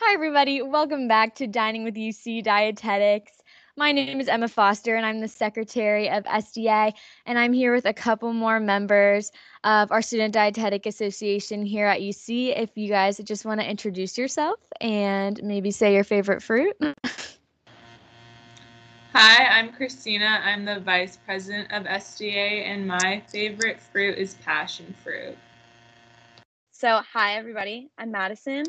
Hi, everybody. Welcome back to Dining with UC Dietetics. My name is Emma Foster, and I'm the secretary of SDA. And I'm here with a couple more members of our Student Dietetic Association here at UC. If you guys just want to introduce yourself and maybe say your favorite fruit. Hi, I'm Christina. I'm the vice president of SDA, and my favorite fruit is passion fruit. So, hi everybody, I'm Madison,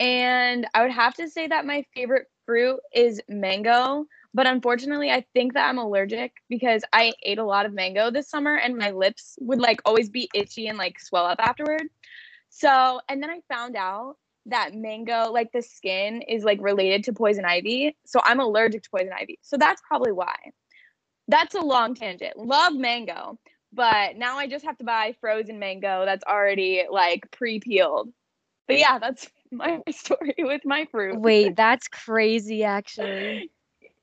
and I would have to say that my favorite fruit is mango, but unfortunately, I think that I'm allergic because I ate a lot of mango this summer and my lips would like always be itchy and like swell up afterward. So, and then I found out that mango, like the skin, is like related to poison ivy. So, I'm allergic to poison ivy. So, that's probably why. That's a long tangent. Love mango, but now I just have to buy frozen mango that's already like pre-peeled. But yeah, that's my story with my fruit. Wait, that's crazy actually.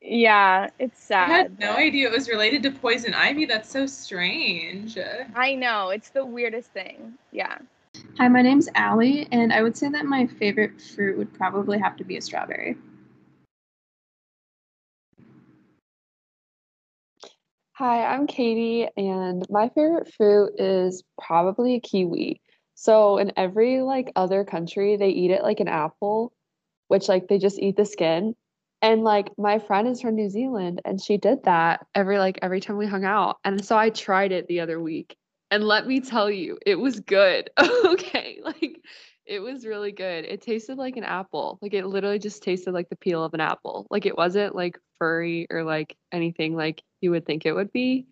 yeah, it's sad. I had no idea it was related to poison ivy. That's so strange. I know, it's the weirdest thing. Yeah. Hi, my name's Allie, and I would say that my favorite fruit would probably have to be a strawberry. Hi, I'm Katie, and my favorite fruit is probably a kiwi. So in every like other country, they eat it like an apple, which like they just eat the skin. And like my friend is from New Zealand, and she did that every like every time we hung out. And so I tried it the other week, and let me tell you, it was good. okay, like it was really good. It tasted like an apple. Like it literally just tasted like the peel of an apple. Like it wasn't like furry or like anything like you would think it would be.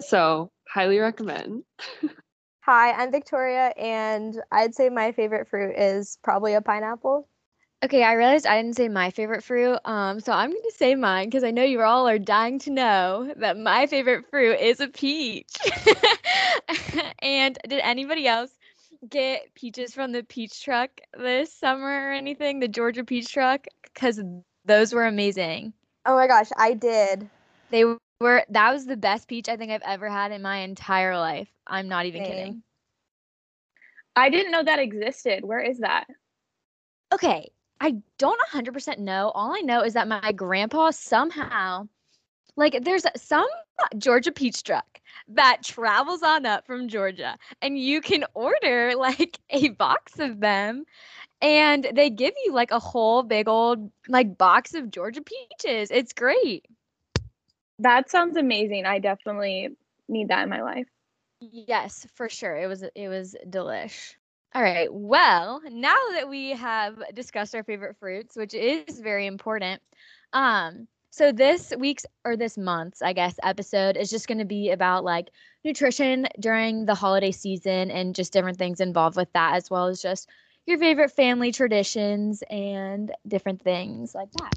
So, highly recommend. Hi, I'm Victoria, and I'd say my favorite fruit is probably a pineapple. Okay, I realized I didn't say my favorite fruit. Um, so I'm going to say mine because I know you all are dying to know that my favorite fruit is a peach. and did anybody else get peaches from the peach truck this summer or anything? The Georgia peach truck? Because those were amazing. Oh my gosh, I did. They were that was the best peach I think I've ever had in my entire life. I'm not even Same. kidding. I didn't know that existed. Where is that? Okay, I don't 100% know. All I know is that my grandpa somehow like there's some Georgia peach truck that travels on up from Georgia and you can order like a box of them and they give you like a whole big old like box of Georgia peaches. It's great. That sounds amazing. I definitely need that in my life. Yes, for sure. It was it was delish. All right. Well, now that we have discussed our favorite fruits, which is very important, um, so this week's or this month's, I guess, episode is just going to be about like nutrition during the holiday season and just different things involved with that, as well as just your favorite family traditions and different things like that.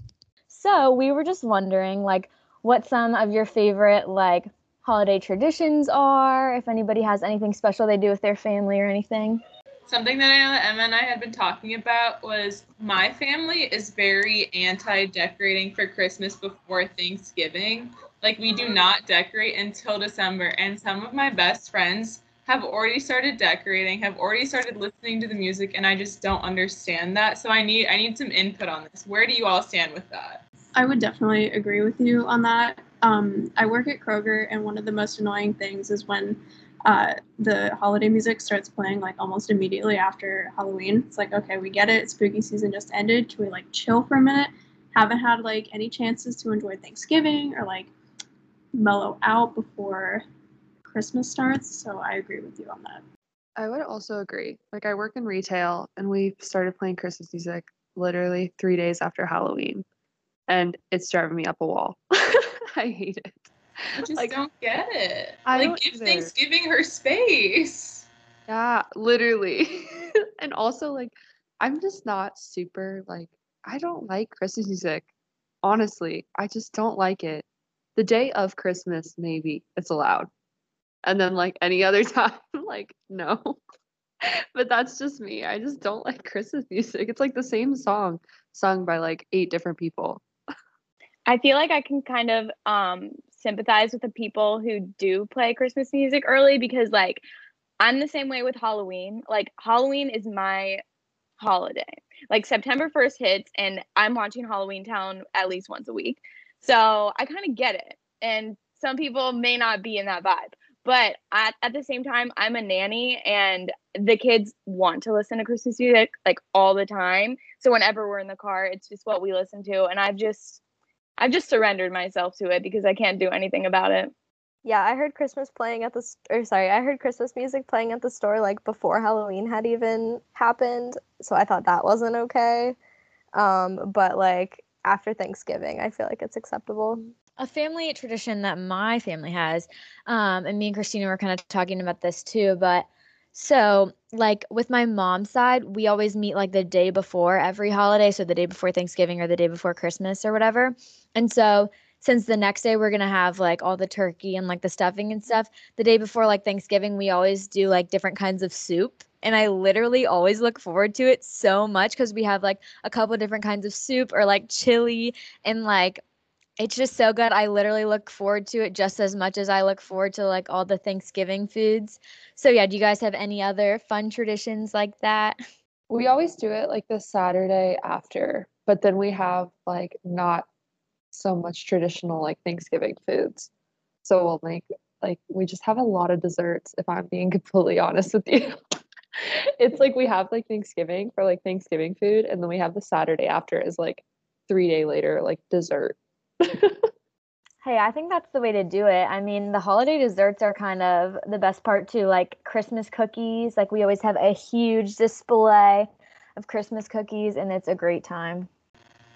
So we were just wondering, like, what some of your favorite like holiday traditions are, if anybody has anything special they do with their family or anything. Something that I know that Emma and I had been talking about was my family is very anti decorating for Christmas before Thanksgiving. Like, we do not decorate until December. And some of my best friends have already started decorating, have already started listening to the music, and I just don't understand that. So I need I need some input on this. Where do you all stand with that? I would definitely agree with you on that. Um, I work at Kroger, and one of the most annoying things is when uh, the holiday music starts playing like almost immediately after Halloween. It's like, okay, we get it. Spooky season just ended. Can we like chill for a minute? Haven't had like any chances to enjoy Thanksgiving or like mellow out before Christmas starts. So I agree with you on that. I would also agree. Like I work in retail and we started playing Christmas music literally 3 days after Halloween and it's driving me up a wall. I hate it. I just Like, don't get it. I like, give either. Thanksgiving her space. Yeah, literally. and also like I'm just not super like I don't like Christmas music. Honestly, I just don't like it. The day of Christmas maybe it's allowed. And then like any other time like no. but that's just me. I just don't like Christmas music. It's like the same song sung by like eight different people. I feel like I can kind of um sympathize with the people who do play Christmas music early because like I'm the same way with Halloween. Like Halloween is my holiday. Like September 1st hits and I'm watching Halloweentown at least once a week. So I kind of get it. And some people may not be in that vibe. But at, at the same time, I'm a nanny and the kids want to listen to Christmas music like all the time. So whenever we're in the car, it's just what we listen to. And I've just I've just surrendered myself to it because I can't do anything about it. Yeah, I heard Christmas playing at the st- or sorry, I heard Christmas music playing at the store like before Halloween had even happened, so I thought that wasn't okay. Um, but like after Thanksgiving, I feel like it's acceptable. a family tradition that my family has um and me and christina were kind of talking about this too but so like with my mom's side we always meet like the day before every holiday so the day before thanksgiving or the day before christmas or whatever. And so since the next day we're gonna have like all the turkey and like the stuffing and stuff the day before like thanksgiving we always do like different kinds of soup. And i literally always look forward to it so much because we have like a couple different kinds of soup or like chili and like it's just so good. I literally look forward to it just as much as I look forward to like all the Thanksgiving foods. So yeah, do you guys have any other fun traditions like that? We always do it like the Saturday after, but then we have like not so much traditional like Thanksgiving foods. So we'll make like we just have a lot of desserts if I'm being completely honest with you. it's like we have like Thanksgiving for like Thanksgiving food and then we have the Saturday after is like 3 day later like dessert. Hey, I think that's the way to do it. I mean, the holiday desserts are kind of the best part too, like Christmas cookies. Like we always have a huge display of Christmas cookies and it's a great time.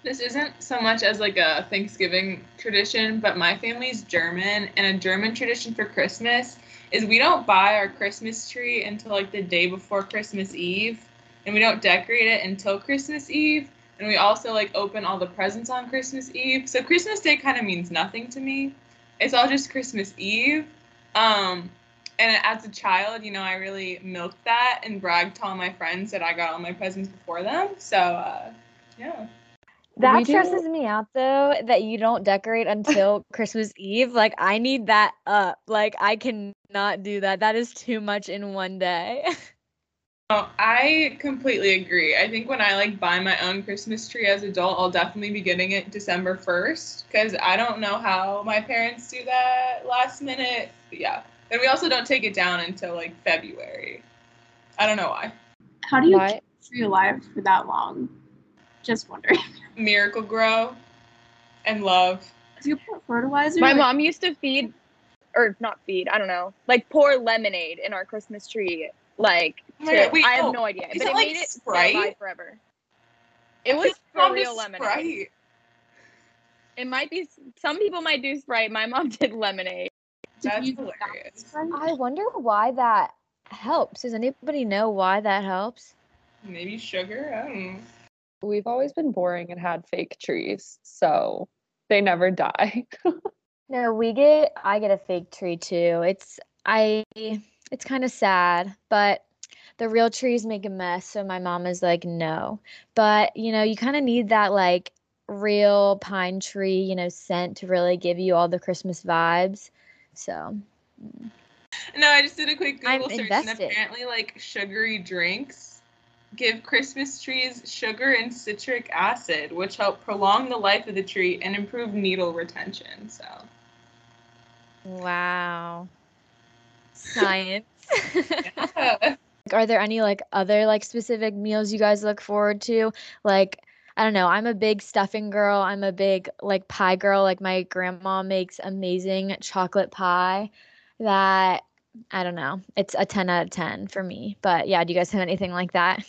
This isn't so much as like a Thanksgiving tradition, but my family's German, and a German tradition for Christmas is we don't buy our Christmas tree until like the day before Christmas Eve, and we don't decorate it until Christmas Eve, and we also like open all the presents on Christmas Eve. So Christmas Day kind of means nothing to me. It's all just Christmas Eve. Um, and as a child, you know, I really milked that and bragged to all my friends that I got all my presents before them. So uh, yeah. That We do- stresses me out though that you don't decorate until Christmas Eve. Like I need that up. Like I cannot do that. That is too much in one day. Oh, I completely agree. I think when I like buy my own Christmas tree as adult, I'll definitely be getting it December 1st because I don't know how my parents do that last minute. But yeah. And we also don't take it down until like February. I don't know why. How do you Why- keep a tree alive for that long? Just wondering. Miracle-Gro and love. Do you put fertilizer? My Like, mom used to feed, or not feed, I don't know, like pour lemonade in our Christmas tree. Like, Oh God, wait, I have oh, no idea. is but it it like made it stay Sprite? alive forever. It I was for real lemonade. Sprite. It might be, some people might do Sprite. My mom did lemonade. That's you that hilarious. I wonder why that helps. Does anybody know why that helps? Maybe sugar? I don't know. We've always been boring and had fake trees, so they never die. No, we get I get a fake tree too. It's I it's kind of sad, but the real trees make a mess, so my mom is like, "No." But, you know, you kind of need that like real pine tree, you know, scent to really give you all the Christmas vibes. So, mm. No, I just did a quick I'm Google search invested. and apparently like sugary drinks give Christmas trees sugar and citric acid, which help prolong the life of the tree and improve needle retention. So wow. Science. yeah. Are there any like other like specific meals you guys look forward to? Like, I don't know, I'm a big stuffing girl. I'm a big like pie girl. Like my grandma makes amazing chocolate pie that I don't know. It's a 10 out of 10 for me. But yeah, do you guys have anything like that?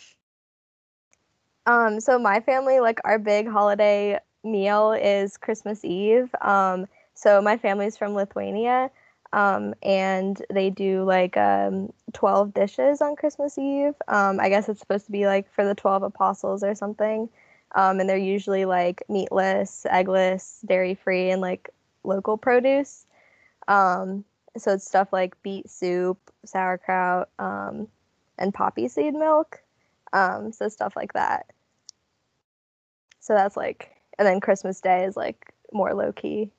Um, so my family, like our big holiday meal is Christmas Eve. Um, so my family's from Lithuania, um, and they do like um, 12 dishes on Christmas Eve. Um, I guess it's supposed to be like for the 12 apostles or something. Um, and they're usually like meatless, eggless, dairy free, and like local produce. Um, so it's stuff like beet soup, sauerkraut, um, and poppy seed milk. So stuff like that. So that's like, and then Christmas Day is like more low key.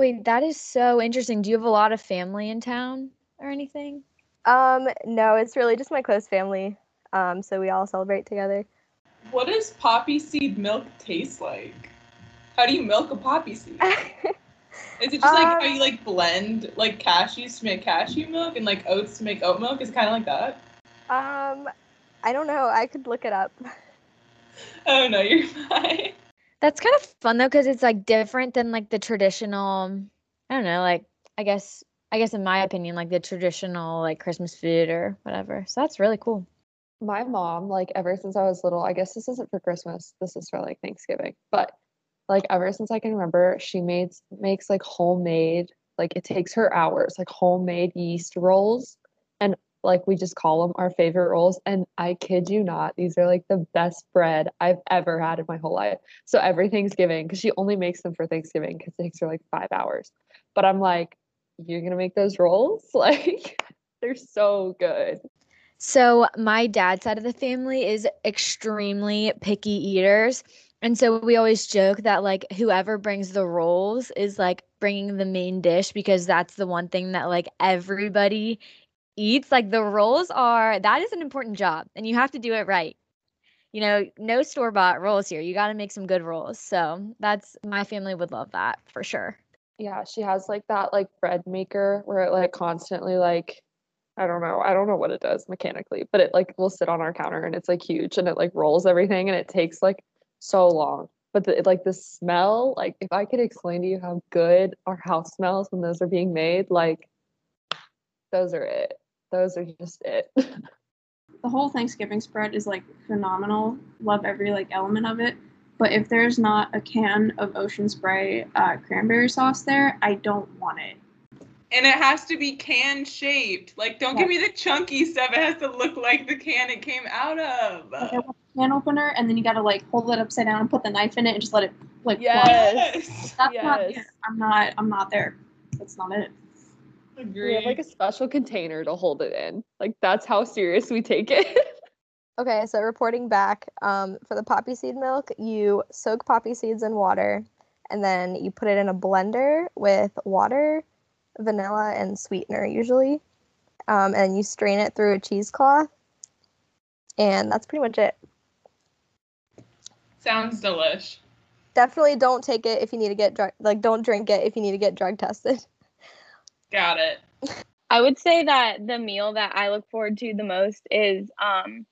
Wait, that is so interesting. Do you have a lot of family in town or anything? Um, no, it's really just my close family. Um, so we all celebrate together. What does poppy seed milk taste like? How do you milk a poppy seed? Is it just like how you Um, like blend like cashews to make cashew milk and like oats to make oat milk? Is it kind of like that? um, I don't know. I could look it up. Oh no, you're fine. That's kind of fun though, because it's like different than like the traditional. I don't know, like I guess I guess in my opinion, like the traditional like Christmas food or whatever. So that's really cool. my mom, like ever since I was little, I guess this isn't for Christmas, this is for like Thanksgiving, but like ever since I can remember, she makes makes like homemade, like it takes her hours, like homemade yeast rolls. Like we just call them our favorite rolls. And I kid you not, these are like the best bread I've ever had in my whole life. So every Thanksgiving, because she only makes them for Thanksgiving because it takes her like five hours. But I'm like, you're gonna make those rolls? Like they're so good. So my dad's side of the family is extremely picky eaters. And so we always joke that like whoever brings the rolls is like bringing the main dish because that's the one thing that like everybody eats. Like the rolls are that is an important job and you have to do it right. You know, no store bought rolls here. You got to make some good rolls. So that's my family would love that for sure. Yeah, she has like that like bread maker where it like constantly like I don't know, I don't know what it does mechanically, but it like will sit on our counter and it's like huge and it like rolls everything and it takes like so long. But the, like the smell, like if I could explain to you how good our house smells when those are being made, like those are it. Those are just it. the whole Thanksgiving spread is like phenomenal. Love every like element of it. But if there's not a can of Ocean Spray uh, cranberry sauce there, I don't want it. And it has to be can shaped. Like, don't give me the chunky stuff. It has to look like the can it came out of. Like, I can opener, and then you gotta like hold it upside down and put the knife in it and just let it like. fly. Yes. That's not Yes. it. I'm not. I'm not there. That's not it. We have like a special container to hold it in. Like that's how serious we take it. Okay, so reporting back um, for the poppy seed milk, you soak poppy seeds in water and then you put it in a blender with water, vanilla, and sweetener usually. Um, and you strain it through a cheesecloth. And that's pretty much it. Sounds delish. Definitely don't take it if you need to get drug, like, don't drink it if you need to get drug tested. Got it. I would say that the meal that I look forward to the most is um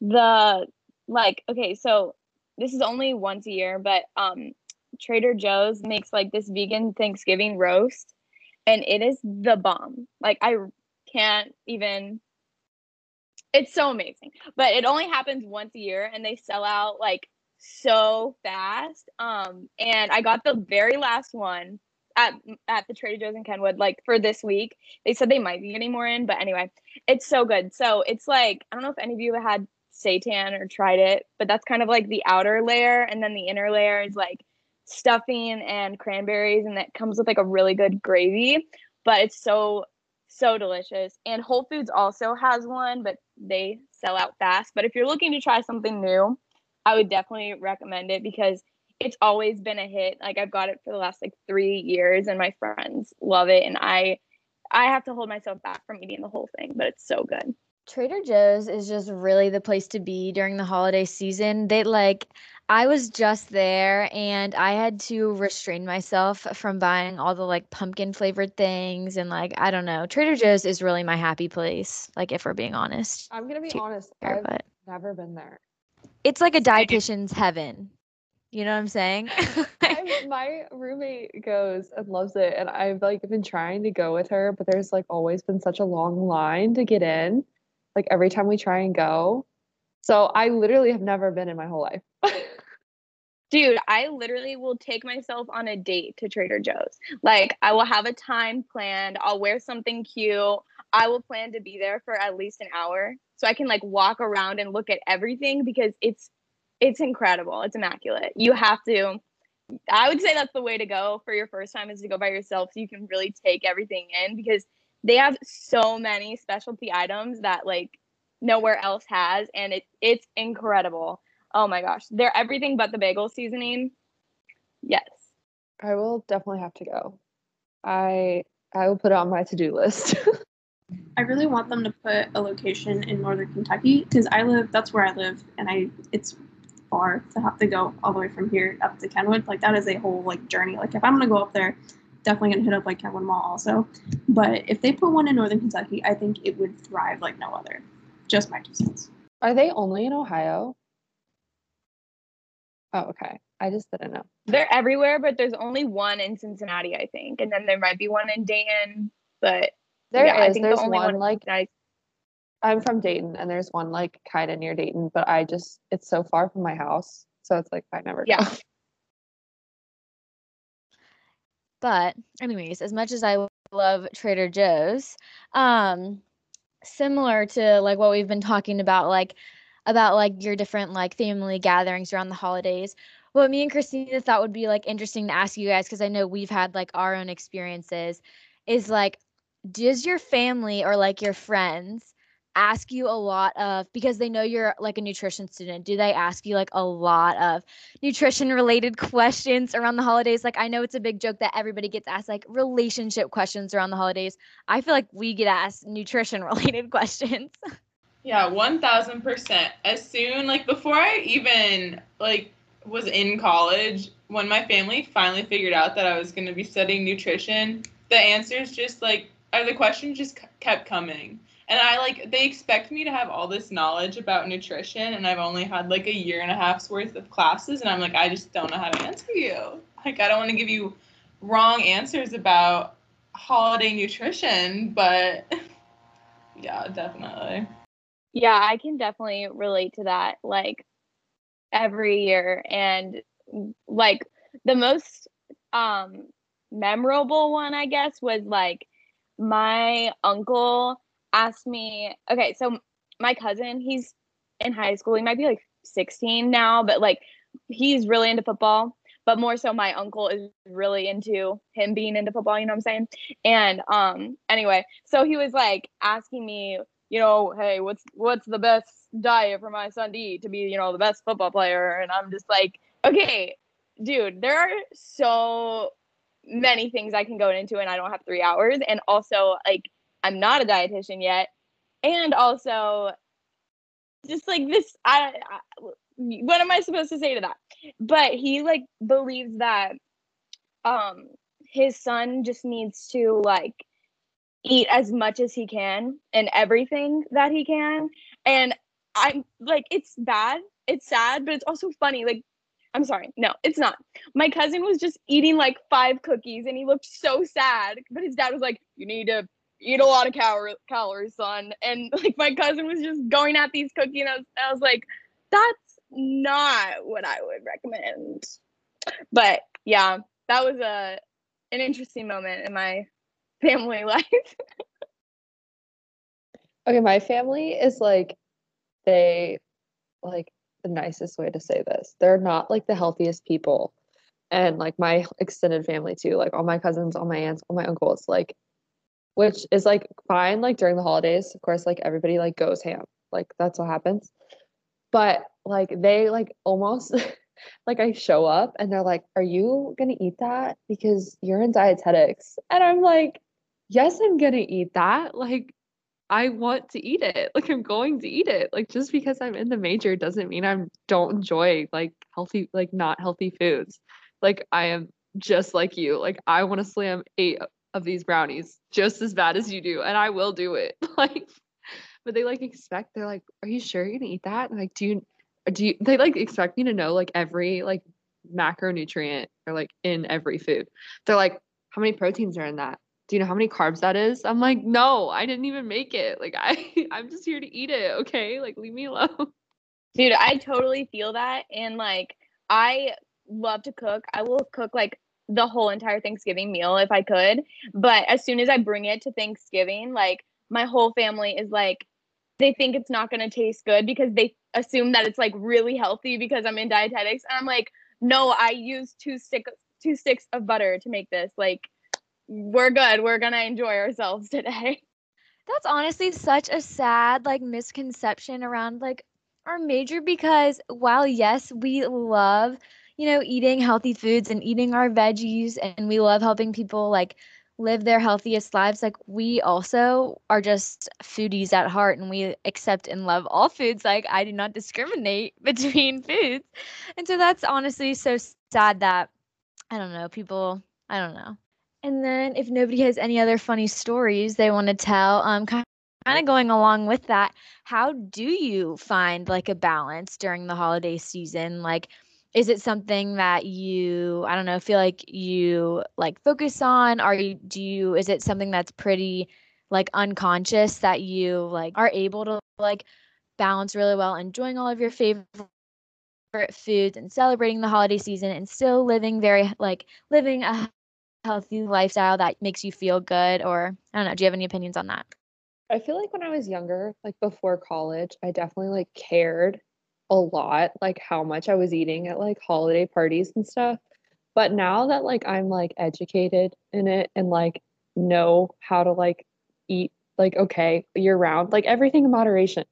the like okay, so this is only once a year, but um Trader Joe's makes like this vegan Thanksgiving roast and it is the bomb. Like I can't even it's so amazing. But it only happens once a year and they sell out like so fast. Um and I got the very last one at at the Trader Joe's in Kenwood like for this week. They said they might be getting more in, but anyway, it's so good. So it's like I don't know if any of you have had seitan or tried it, but that's kind of like the outer layer, and then the inner layer is like stuffing and cranberries, and that comes with like a really good gravy. But it's so so delicious. And Whole Foods also has one, but they sell out fast. But if you're looking to try something new, I would definitely recommend it because it's always been a hit. Like I've got it for the last like three years, and my friends love it, and I I have to hold myself back from eating the whole thing, but it's so good. Trader Joe's is just really the place to be during the holiday season. They like I was just there and I had to restrain myself from buying all the like pumpkin flavored things and like I don't know. Trader Joe's is really my happy place, like if we're being honest. I'm gonna be honest, Fair, I've But never been there. it's like a dietitian's heaven. You know what I'm saying? I, my roommate goes and loves it, and I've like been trying to go with her, but there's like always been such a long line to get in. Like every time we try and go, so I literally have never been in my whole life. Dude, I literally will take myself on a date to Trader Joe's. Like, I will have a time planned. I'll wear something cute. I will plan to be there for at least an hour so I can like walk around and look at everything because it's it's incredible. It's immaculate. You have to I would say that's the way to go for your first time is to go by yourself so you can really take everything in because they have so many specialty items that like nowhere else has and it it's incredible. Oh my gosh. They're everything but the bagel seasoning. Yes. I will definitely have to go. I I will put it on my to-do list. I really want them to put a location in northern Kentucky because I live. That's where I live, and I. It's far to have to go all the way from here up to Kenwood. Like that is a whole like journey. Like if I'm gonna go up there, definitely gonna hit up like Kenwood Mall also. But if they put one in Northern Kentucky, I think it would thrive like no other. Just my two cents. Are they only in Ohio? Oh, okay. I just didn't know. They're everywhere, but there's only one in Cincinnati, I think, and then there might be one in Dayton. But There is. yeah, I think There's the only one in like Cincinnati- I'm from Dayton, and there's one like kind of near Dayton, but I just it's so far from my house, so it's like I never. go. Yeah. But anyways, as much as I love Trader Joe's, um similar to like what we've been talking about like about like your different like family gatherings around the holidays. What me and Christina thought would be like interesting to ask you guys because I know we've had like our own experiences is like does your family or like your friends ask you a lot of because they know you're like a nutrition student do they ask you like a lot of nutrition related questions around the holidays like i know it's a big joke that everybody gets asked like relationship questions around the holidays i feel like we get asked nutrition related questions Yeah, one thousand percent. As soon like before I even like was in college, when my family finally figured out that I was going to be studying nutrition, the answers just like or the questions just kept coming. And I like they expect me to have all this knowledge about nutrition and I've only had like a year and a half's worth of classes and I'm like I just don't know how to answer you. Like I don't want to give you wrong answers about holiday nutrition, but yeah, definitely. Yeah, I can definitely relate to that. Like every year, and like the most um memorable one, I guess, was like my uncle asked me. Okay, so my cousin, he's in high school. He might be like 16 now, but like he's really into football. But more so, my uncle is really into him being into football. You know what I'm saying? And um, anyway, so he was like asking me, you know, hey, what's what's the best diet for my son to eat to be, you know, the best football player? And I'm just like, okay, dude, there are so many things I can go into, and I don't have three hours. And also, like, I'm not a dietitian yet, and also, just like this, I, I what am I supposed to say to that? But he like believes that um his son just needs to like eat as much as he can and everything that he can. And I'm like, it's bad, it's sad, but it's also funny. Like, I'm sorry, no, it's not. My cousin was just eating like five cookies and he looked so sad. But his dad was like, You need to eat a lot of cal- calories, son. And like, my cousin was just going at these cookies, and I was, I was like, That's not what I would recommend. But yeah, that was a an interesting moment in my family life. Okay, my family is like they like the nicest way to say this. They're not like the healthiest people. And like my extended family too, like all my cousins, all my aunts, all my uncles, like which is like fine like during the holidays. Of course, like everybody like goes ham. Like that's what happens. But like they like almost like I show up and they're like, "Are you to eat that because you're in dietetics?" And I'm like, "Yes, I'm to eat that." Like I want to eat it. Like I'm going to eat it. Like just because I'm in the major doesn't mean I don't enjoy like healthy like not healthy foods. Like I am just like you. Like I want to slam 8 of these brownies just as bad as you do and I will do it. Like but they like expect they're like, "Are you sure you're to eat that?" And like, "Do you do you, they like expect me to know like every like macronutrient or like in every food?" They're like, "How many proteins are in that?" do you know how many carbs that is? I'm like, no, I didn't even make it. Like I I'm just here to eat it, okay? Like leave me alone. Dude, I totally feel that. And like, I love to cook. I will cook like the whole entire Thanksgiving meal if I could. But as soon as I bring it to Thanksgiving, like, my whole family is like, they think it's not going to taste good because they assume that it's like really healthy because I'm in dietetics. And I'm like, no, I use two stick two sticks of butter to make this. Like, we're good. We're gonna enjoy ourselves today. That's honestly such a sad like misconception around like our major because while yes, we love, you know, eating healthy foods and eating our veggies and we love helping people like live their healthiest lives like we also are just foodies at heart and we accept and love all foods like i do not discriminate between foods. And so that's honestly so sad that i don't know people i don't know. And then if nobody has any other funny stories they want to tell um kind of going along with that how do you find like a balance during the holiday season? Like is it something that you i don't know feel like you like focus on? Are you do you is it something that's pretty like unconscious that you like are able to like balance really well enjoying all of your favorite foods and celebrating the holiday season and still living very like living a healthy lifestyle that makes you feel good or i don't know do you have any opinions on that? I feel like when I was younger, like before college, I definitely like cared a lot like how much I was eating at like holiday parties and stuff. But now that like I'm like educated in it and like know how to like eat like okay year round, like everything in moderation.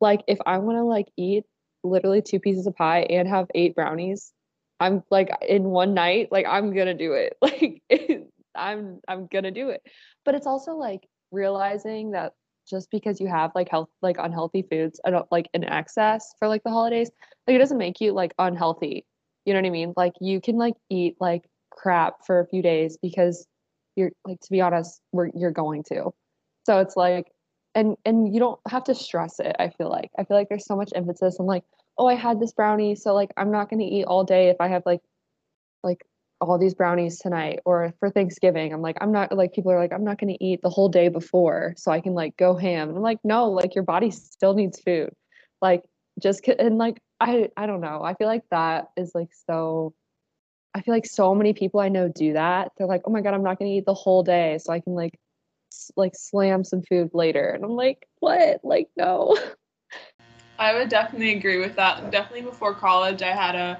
Like if I want to like eat literally two pieces of pie and have eight brownies, I'm like in one night, like I'm gonna do it. Like I'm I'm gonna do it. But it's also like realizing that just because you have like health like unhealthy foods I don't uh, like in excess for like the holidays like it doesn't make you like unhealthy you know what i mean? Like you can like eat like crap for a few days because you're like to be honest we're you're going to. So it's like and and you don't have to stress it i feel like. I feel like there's so much emphasis on like oh i had this brownie so like i'm not going to eat all day if i have like like all these brownies tonight or for Thanksgiving. I'm like, I'm not like people are like, I'm not gonna eat the whole day before so I can like go ham. And I'm like, no, like your body still needs food. Like just and like I I don't know. I feel like that is like so I feel like so many people I know do that. They're like, oh my god, I'm not gonna eat the whole day so I can like s- like slam some food later. And I'm like, what? Like no. I would definitely agree with that. Definitely before college, I had a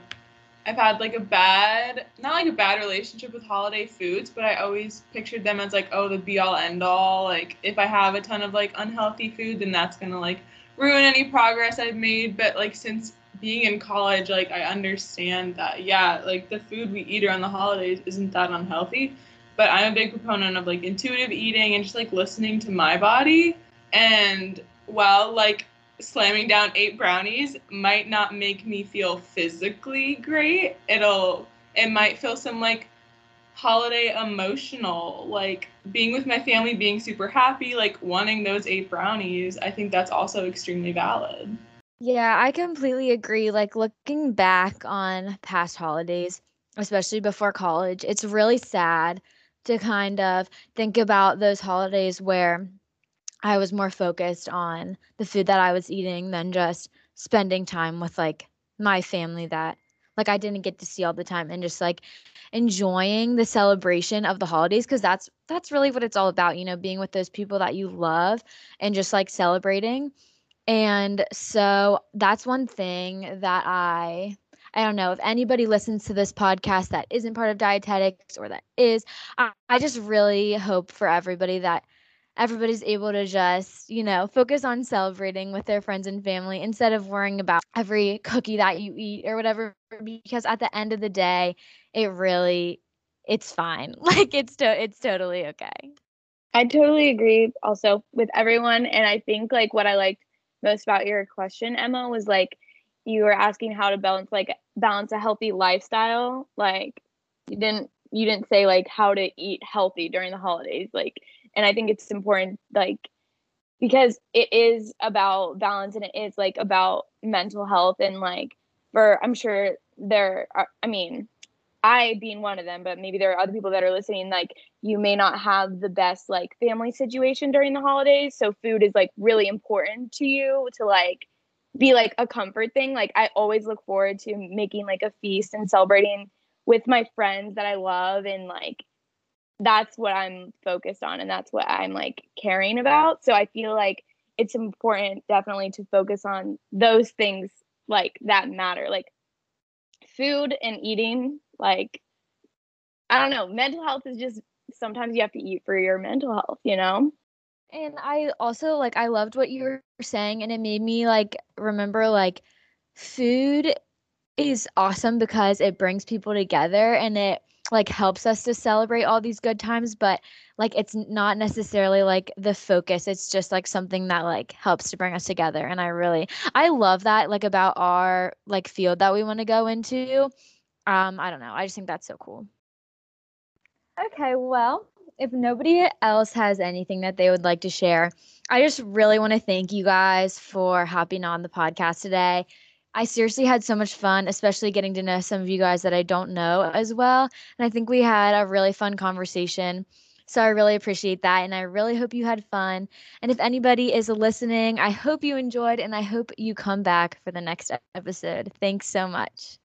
I've had like a bad, not like a bad relationship with holiday foods, but I always pictured them as like, oh, the be all end all. Like, if I have a ton of like unhealthy food, then that's gonna like ruin any progress I've made. But like, since being in college, like, I understand that, yeah, like the food we eat around the holidays isn't that unhealthy. But I'm a big proponent of like intuitive eating and just like listening to my body. And well, like slamming down eight brownies might not make me feel physically great. It'll it might feel some like holiday emotional, like being with my family, being super happy, like wanting those eight brownies. I think that's also extremely valid. Yeah, I completely agree. Like looking back on past holidays, especially before college, it's really sad to kind of think about those holidays where I was more focused on the food that I was eating than just spending time with like my family that like I didn't get to see all the time and just like enjoying the celebration of the holidays because that's that's really what it's all about, you know, being with those people that you love and just like celebrating. And so that's one thing that I I don't know if anybody listens to this podcast that isn't part of dietetics or that is. I, I just really hope for everybody that everybody's able to just, you know, focus on celebrating with their friends and family instead of worrying about every cookie that you eat or whatever because at the end of the day, it really it's fine. Like it's to, it's totally okay. I totally agree also with everyone and I think like what I liked most about your question Emma was like you were asking how to balance like balance a healthy lifestyle like you didn't you didn't say like how to eat healthy during the holidays like and i think it's important like because it is about balance and it is like about mental health and like for i'm sure there are i mean i being one of them but maybe there are other people that are listening like you may not have the best like family situation during the holidays. So food is like really important to you to like be like a comfort thing. Like i always look forward to making like a feast and celebrating with my friends that i love and like that's what I'm focused on and that's what I'm like caring about. So I feel like it's important definitely to focus on those things like that matter. Like food and eating, like I don't know, mental health is just sometimes you have to eat for your mental health, you know? And I also like I loved what you were saying and it made me like remember like food is awesome because it brings people together and it like helps us to celebrate all these good times but like it's not necessarily like the focus. It's just like something that like helps to bring us together and i really i love that like about our like field that we want to go into. Um i don't know. I just think that's so cool. Okay well if nobody else has anything that they would like to share i just really want to thank you guys for hopping on the podcast today I seriously had so much fun, especially getting to know some of you guys that I don't know as well. And I think we had a really fun conversation. So I really appreciate that. And I really hope you had fun. And if anybody is listening, I hope you enjoyed and I hope you come back for the next episode. Thanks so much.